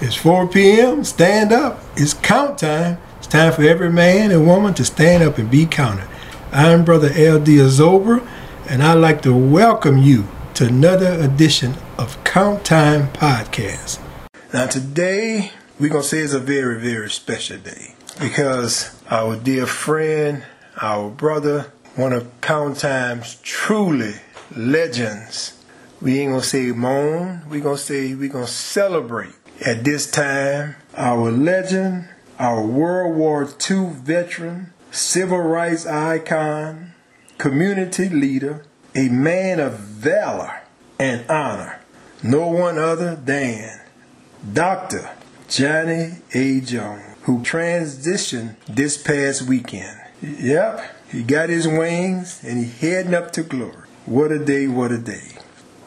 It's 4 p.m. Stand up. It's count time. It's time for every man and woman to stand up and be counted. I'm Brother L.D. Azober, and I'd like to welcome you to another edition of Count Time Podcast. Now, today, we're going to say it's a very, very special day because our dear friend, our brother, one of Count Time's truly legends, we ain't going to say moan, we're going to say we're going to celebrate at this time, our legend, our World War II veteran, civil rights icon, community leader, a man of valor and honor, no one other than Dr. Johnny A. Jones, who transitioned this past weekend. Yep, he got his wings and he heading up to glory. What a day, what a day.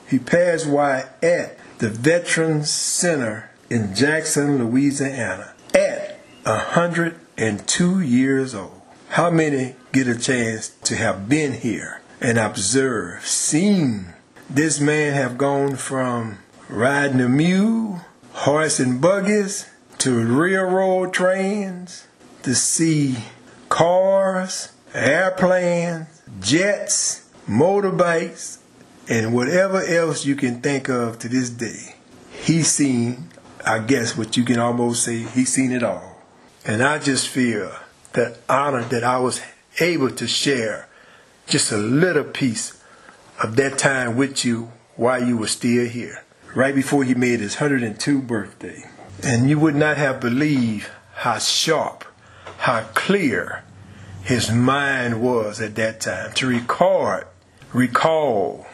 He passed while at the Veterans Center in Jackson, Louisiana, at 102 years old. How many get a chance to have been here and observed, seen this man have gone from riding a mule, horse and buggies, to railroad trains, to see cars, airplanes, jets, motorbikes, and whatever else you can think of to this day. He's seen I guess what you can almost say, he's seen it all. And I just feel that honor that I was able to share just a little piece of that time with you while you were still here, right before he made his 102 birthday. And you would not have believed how sharp, how clear his mind was at that time to record, recall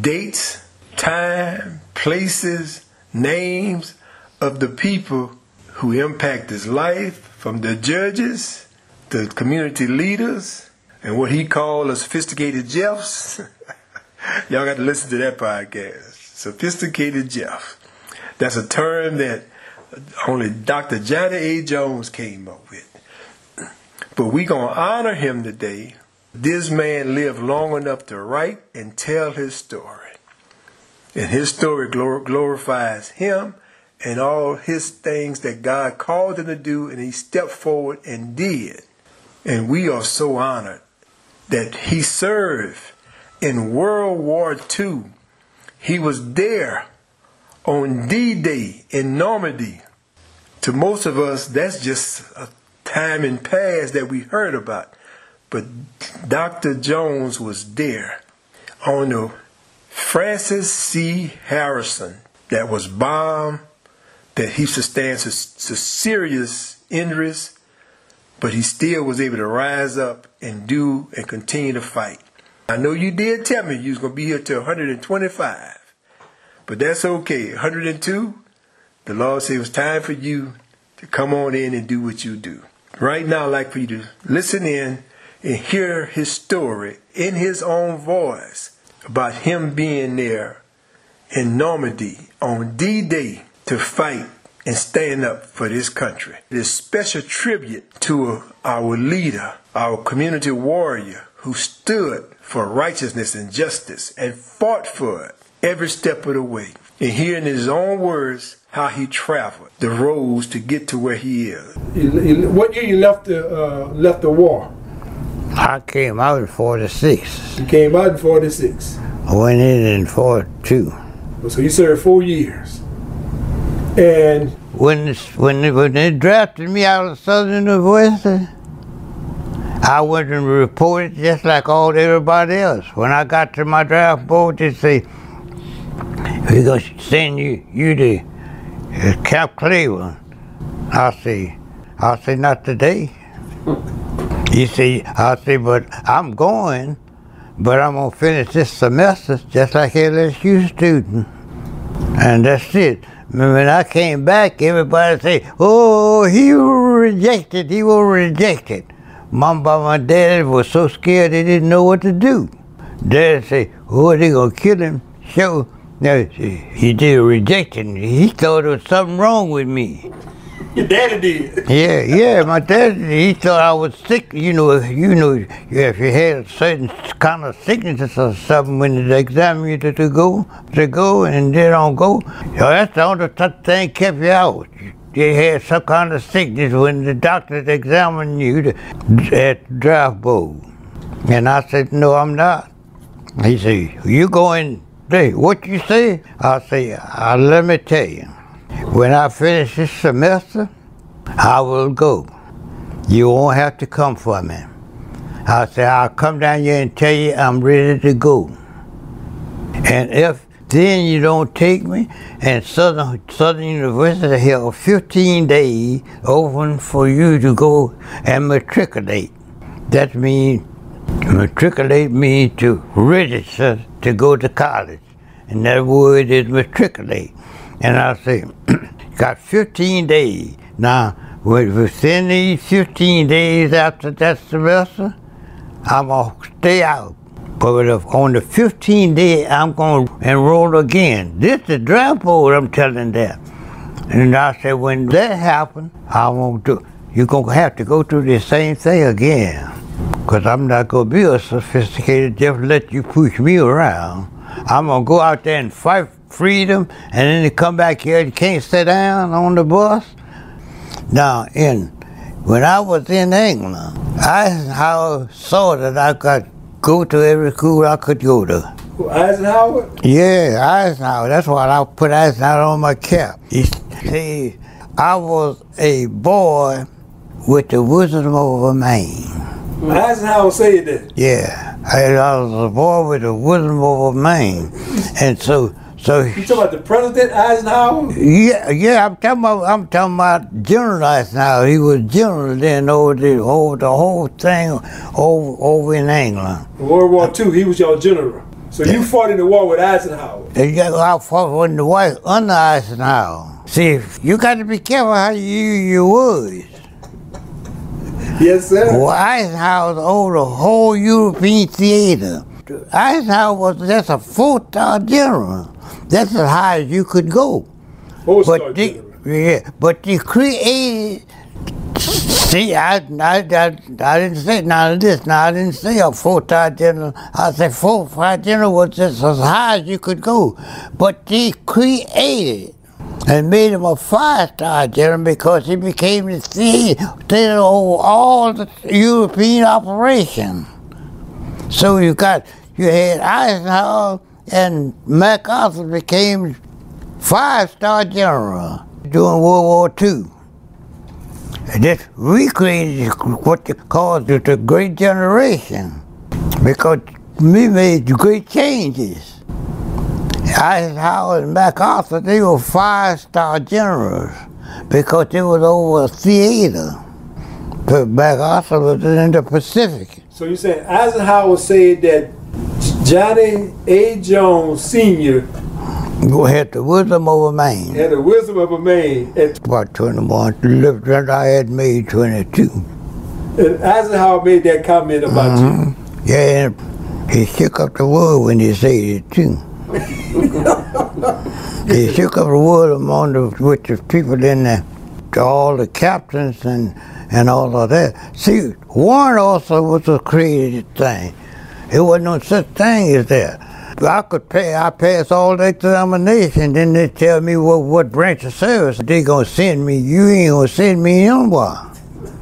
dates, time, places, names, of the people who impact his life, from the judges, the community leaders, and what he called a sophisticated Jeffs. Y'all got to listen to that podcast. Sophisticated Jeff. That's a term that only Dr. Johnny A. Jones came up with. But we're going to honor him today. This man lived long enough to write and tell his story. And his story glorifies him and all his things that God called him to do, and he stepped forward and did. And we are so honored that he served in World War II. He was there on D Day in Normandy. To most of us, that's just a time in past that we heard about. But Dr. Jones was there on the Francis C. Harrison that was bombed that he sustained some serious injuries, but he still was able to rise up and do and continue to fight. I know you did tell me you was gonna be here till 125, but that's okay. 102, the Lord said it was time for you to come on in and do what you do. Right now, I'd like for you to listen in and hear his story in his own voice about him being there in Normandy on D-Day to fight and stand up for this country. This special tribute to our leader, our community warrior who stood for righteousness and justice and fought for it every step of the way. And hearing his own words, how he traveled the roads to get to where he is. What year you left the uh, left the war? I came out in 46. You came out in 46. I went in in 42. So you served four years. And when when when they drafted me out of Southern University, I went and reported just like all everybody else. When I got to my draft board, they say, "We're gonna send you you to uh, Camp Claiborne." I say, I say not today. You see, I say, but I'm going, but I'm gonna finish this semester just like LSU student, and that's it. When I came back, everybody say, "Oh, he was rejected. He was rejected." Mom, and my dad was so scared they didn't know what to do. Dad say, "Oh, they gonna kill him." So, no, he did reject it. He thought there was something wrong with me. Your daddy did. Yeah, yeah, my dad, he thought I was sick. You know, if you know, if you had a certain kind of sickness or something when they examine you to, to go, to go, and they don't go, you know, that's the only th- thing kept you out. You had some kind of sickness when the doctors examined you to, at draft board. And I said, no, I'm not. He said, you going there. What you say? I say, uh, let me tell you. When I finish this semester, I will go. You won't have to come for me. I say, I'll come down here and tell you I'm ready to go. And if then you don't take me, and Southern, Southern University held 15 days open for you to go and matriculate. That means matriculate means to register to go to college. And that word is matriculate. And I say, got 15 days. Now, within these 15 days after that semester, I'm going to stay out. But if on the 15th day, I'm going to enroll again. This is draft board, I'm telling that. And I said, when that happens, I won't do You're going to have to go through the same thing again. Because I'm not going to be a sophisticated, just let you push me around. I'm going to go out there and fight freedom, and then you come back here, you can't sit down on the bus. Now, in when I was in England, Eisenhower saw that I could go to every school I could go to. Eisenhower? Yeah, Eisenhower. That's why I put Eisenhower on my cap. You see, I was a boy with the wisdom of a man. Eisenhower said that. Yeah, I, I was a boy with the wisdom of a man, and so so You talking about the president Eisenhower? yeah, yeah. I'm talking about I'm talking about General Eisenhower. He was general then over the over the whole thing over over in England. In World War II, he was your general. So you fought in the war with Eisenhower. You I fought when the wife under Eisenhower. See, you got to be careful how you use your words. Yes, sir. Well, Eisenhower was over the whole European theater. Eisenhower was just a four-star general. That's as high as you could go. But the, yeah, but you created. See, I, I, I, I didn't say none of this. Now I didn't say a four-star general. I said four-star general was just as high as you could go. But they created and made him a five-star general because he became the theater over all the European operation. So you got you had Eisenhower and MacArthur became five-star general during World War II. And this recreated what they call the, Great Generation because we made great changes. Eisenhower and MacArthur, they were five-star generals because they was over a theater. But MacArthur was in the Pacific. So you saying Eisenhower said that Johnny A. Jones Sr. You had the wisdom of a man. had the wisdom of a man, and, About 21, lived when I had made 22. and Eisenhower made that comment about mm-hmm. you. Yeah, and he shook up the world when he said it too. he shook up the world among the with the people in the all the captains and and all of that. See, Warren also was a created thing. It wasn't no such thing as that. I could pay. I pass all the examination. Then they tell me what what branch of service they gonna send me. You ain't gonna send me nowhere.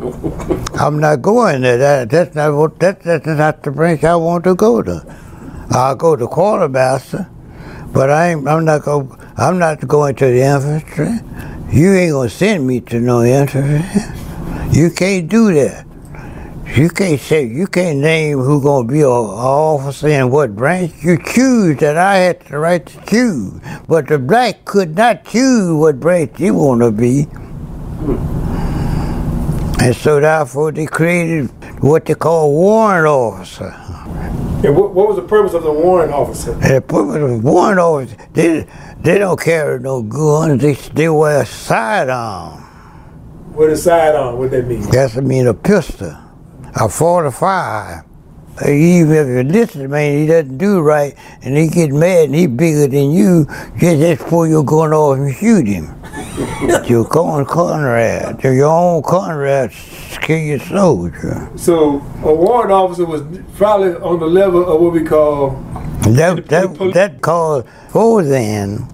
I'm not going there. That, that's not what. That, that's not the branch I want to go to. I'll go to quartermaster, but I ain't, I'm not go. I'm not going to the infantry. You ain't gonna send me to no infantry. You can't do that. You can't say you can't name who gonna be an officer in what branch. You choose that I had the right to choose, but the black could not choose what branch he want to be. And so therefore they created what they call warrant officer. And what, what was the purpose of the warrant officer? And the purpose of warrant officer, they, they don't carry no guns, they, they wear a sidearm. With a sidearm, what that mean? That's I mean a pistol, a 45. Even if you listen to man, he doesn't do right, and he gets mad and he bigger than you, just, before you're going off and shoot him. You're going Conrad. You're your own Conrad, your soldier. So a warrant officer was probably on the level of what we call That that that called for then.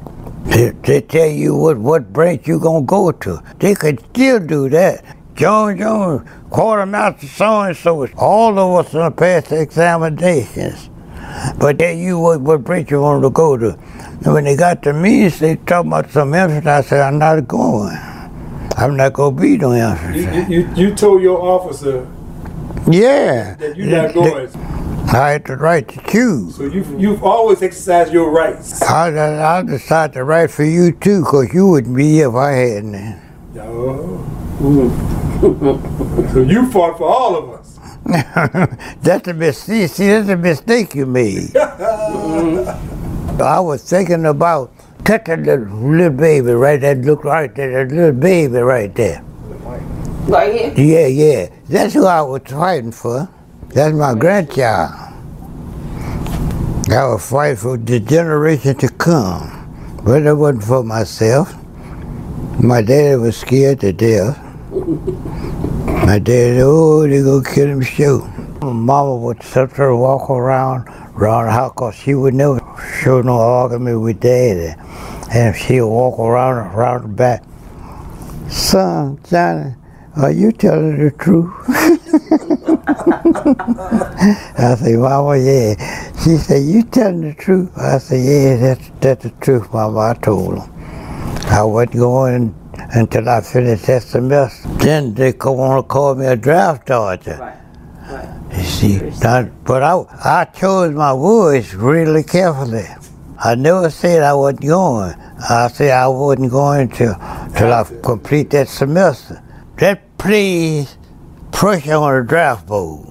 To, to tell you what, what branch you're gonna go to. They could still do that. John Jones, quartermaster so and so, all of us pass the examinations. But tell you what, what branch you want to go to. And when they got to me, they talking about some infantry. I said, I'm not going. I'm not gonna be no you, you, you, you told your officer Yeah. that you're not going. I had the right to choose. So you've, you've always exercised your rights. I, I decided to write for you too, because you wouldn't be here if I hadn't. Oh. So you fought for all of us. that's a mistake. See, that's a mistake you made. I was thinking about touching the little baby right there. Look right there, that little baby right there. Right here? Yeah, yeah. That's who I was fighting for. That's my grandchild. I was fighting for the generation to come. But it wasn't for myself. My daddy was scared to death. My daddy, oh, they gonna kill him sure. Mama would sit there walk around around the house 'cause she would never show no argument with daddy. And she would walk around around the back. Son, Johnny, are you telling the truth? I say, Mama, yeah. She said, you telling the truth? I said, yeah, that's, that's the truth, Mama. I told her. I wasn't going until I finished that semester. Then they want to call me a draft dodger. Right. Right. You see, not, but I, I chose my words really carefully. I never said I wasn't going. I said I wasn't going to till I complete that semester. That placed pressure on the draft board.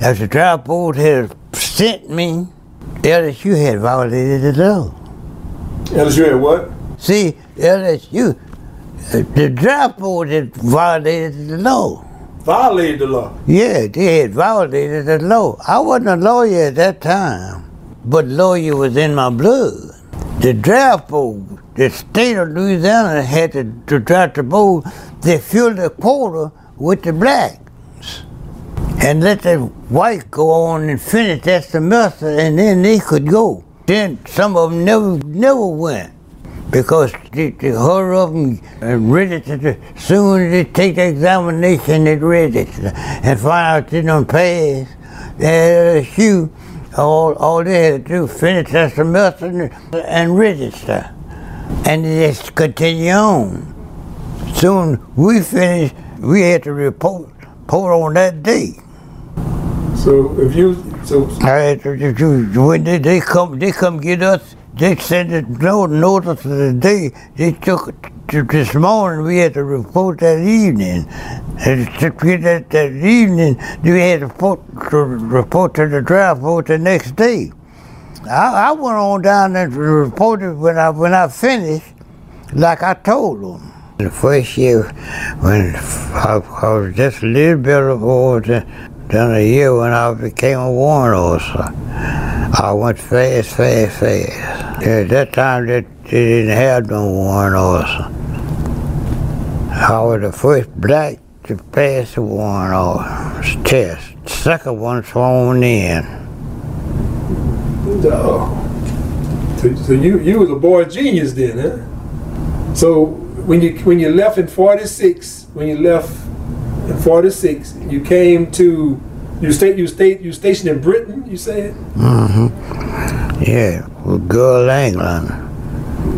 If the draft board had sent me, LSU had violated the law. LSU had what? See, LSU, the draft board had violated the law. Violated the law. Yeah, they had violated the law. I wasn't a lawyer at that time, but lawyer was in my blood. The draft board, the state of Louisiana had to, to draft the board, they filled the quota with the blacks. And let the whites go on and finish that semester and then they could go. Then some of them never never went because the, they hurry up and, and register. The, soon as they take the examination, they register and find out they don't pass. They had shoe. All, all they had to do finish that semester and, and register, and they just continue on. Soon we finished. We had to report, report on that day. So if you so I had to, to- to- when they, they come, they come get us. They sent a no notice of the day. They took it to this morning. We had to report that evening. And to get that, that evening, we had to report, to report to the draft board the next day. I, I went on down and reported when I when I finished, like I told them. The first year, when I, I was just a little bit over than a year when I became a warrant officer, I went fast, fast, fast. At that time, they, they didn't have no warrant officer. I was the first black to pass the warrant officer test. Second one sworn in. Oh. So, so you you was a boy genius then, huh? So when you when you left in '46, when you left in '46, you came to you state you state you stationed in Britain. You said Mm-hmm. Yeah, with Girl England.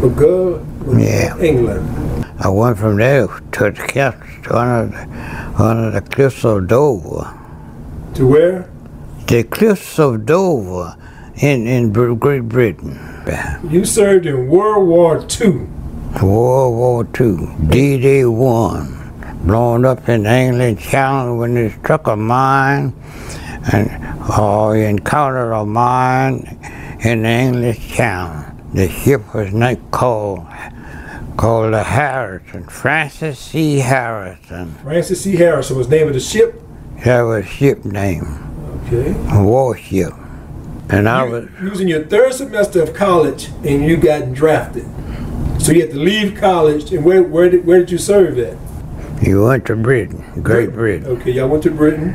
for good. Yeah. England. I went from there to the cliffs, under the, under the cliffs of Dover. To where? The cliffs of Dover in, in Great Britain. You served in World War II. World War II, D-Day 1, blown up in England Channel when they struck a mine and or encountered a mine in the English Channel. The ship was not called called the Harrison, Francis C. Harrison. Francis C. Harrison was the name of the ship. That was ship name, Okay. warship. And I was You, you was in your third semester of college and you got drafted. So you had to leave college, and where where did where did you serve at? You went to Britain, Great Britain. Okay, y'all went to Britain,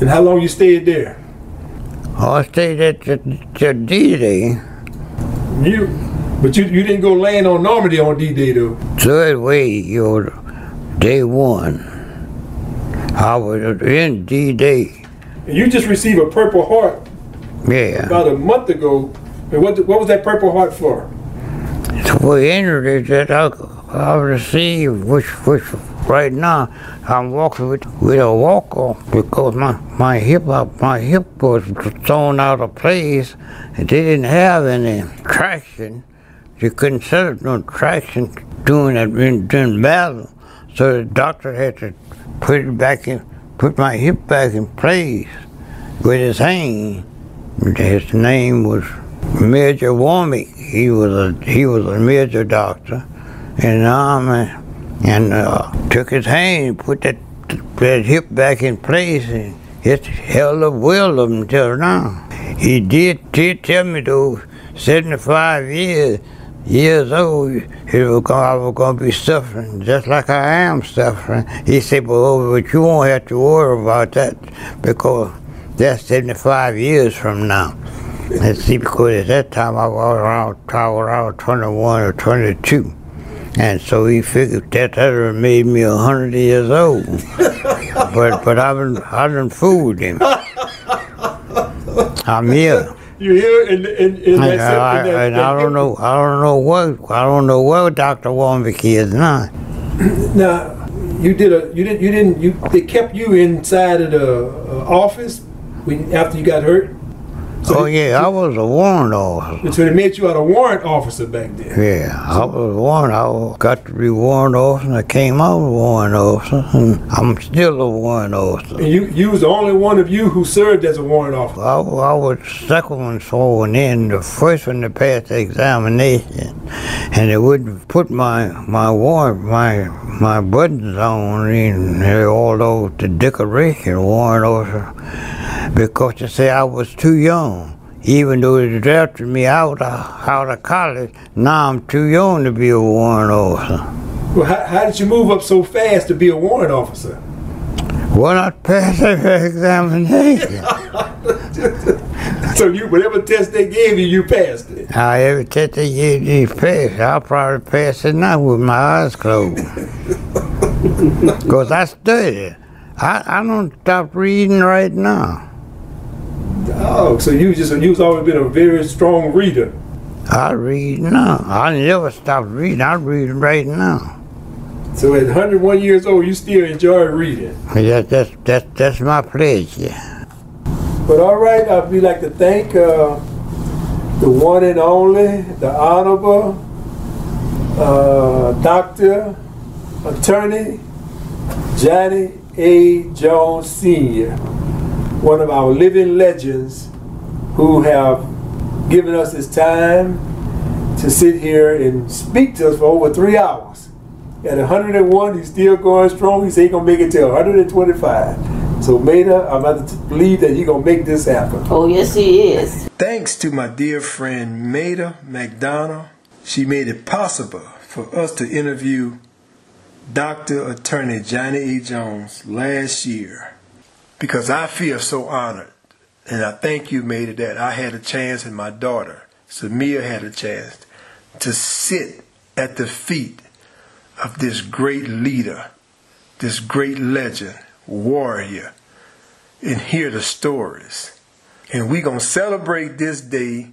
and how long you stayed there? I stayed at the, the D-Day. You, but you you didn't go land on Normandy on D-Day though. Third way, your day one. I was in D-Day. And you just received a Purple Heart Yeah. about a month ago. And what what was that Purple Heart for? for injuries that I, received, which, which right now I'm walking with, with a walker because my, my hip up, my hip was thrown out of place and they didn't have any traction. They couldn't set up no traction doing that in, during battle. So the doctor had to put it back in, put my hip back in place with his hand. His name was Major Warmick. He was a he was a major doctor in the army, and uh, took his hand, put that that hip back in place, and it's held up well up until now. He did did tell me though, seventy five years years old, he was gonna, I was going to be suffering just like I am suffering. He said, "Well, but you won't have to worry about that because that's 75 years from now." Let's see, because at that time I was around, I was around 21 or 22. And so he figured that that would have made me 100 years old. but but I've been, I've been fooled him. I'm here. You here in in, in And, that, I, in that, and I don't know, I don't know what, I don't know where Dr. Warmick is now. Now, you did a you didn't you didn't you they kept you inside of the uh, office when after you got hurt. So Oh yeah, I was a warrant officer. So they made you out a warrant officer back then. Yeah, I was a warrant. I got to be warrant officer. and I came out a warrant officer, and I'm still a warrant officer. And you you was the only one of you who served as a warrant officer. I, I was second one sworn in, the first one to pass the examination, and they wouldn't put my my warrant my my buttons on and all those the decoration warrant officer because they say I was too young. Even though they drafted me out of, out of college, now I'm too young to be a warrant officer. Well, how, how did you move up so fast to be a warrant officer? When I passed the examination, So you whatever test they gave you, you passed it. I every test they gave me pass. I'll probably pass it now with my eyes closed. Because I studied. I, I don't stop reading right now. Oh, so you just you was always been a very strong reader. I read now. I never stopped reading. I read right now. So at 101 years old, you still enjoy reading. That, that's, that's, that's my pleasure. But all right, I'd be like to thank uh, the one and only, the honorable uh, Doctor Attorney Johnny A. Jones Sr., one of our living legends who have given us his time to sit here and speak to us for over three hours. At 101, he's still going strong. He said he's going to make it till 125. So, Maida, I'm about to believe that he's going to make this happen. Oh, yes, he is. Thanks to my dear friend Maida McDonald, she made it possible for us to interview Dr. Attorney Johnny E. Jones last year because I feel so honored. And I thank you, Maida, that I had a chance and my daughter, Samia, had a chance to sit at the feet of this great leader, this great legend, warrior, and hear the stories. And we're going to celebrate this day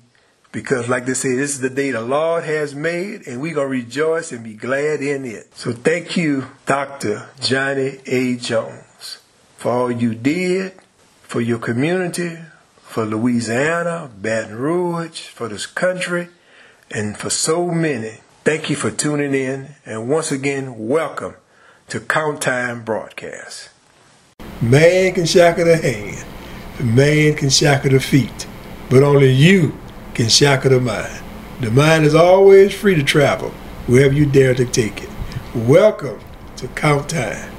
because, like they say, this is the day the Lord has made, and we're going to rejoice and be glad in it. So, thank you, Dr. Johnny A. Jones, for all you did for your community, for Louisiana, Baton Rouge, for this country, and for so many. Thank you for tuning in, and once again, welcome to Count Time Broadcast. Man can shackle the hand, man can shackle the feet, but only you can shackle the mind. The mind is always free to travel wherever you dare to take it. Welcome to Count Time.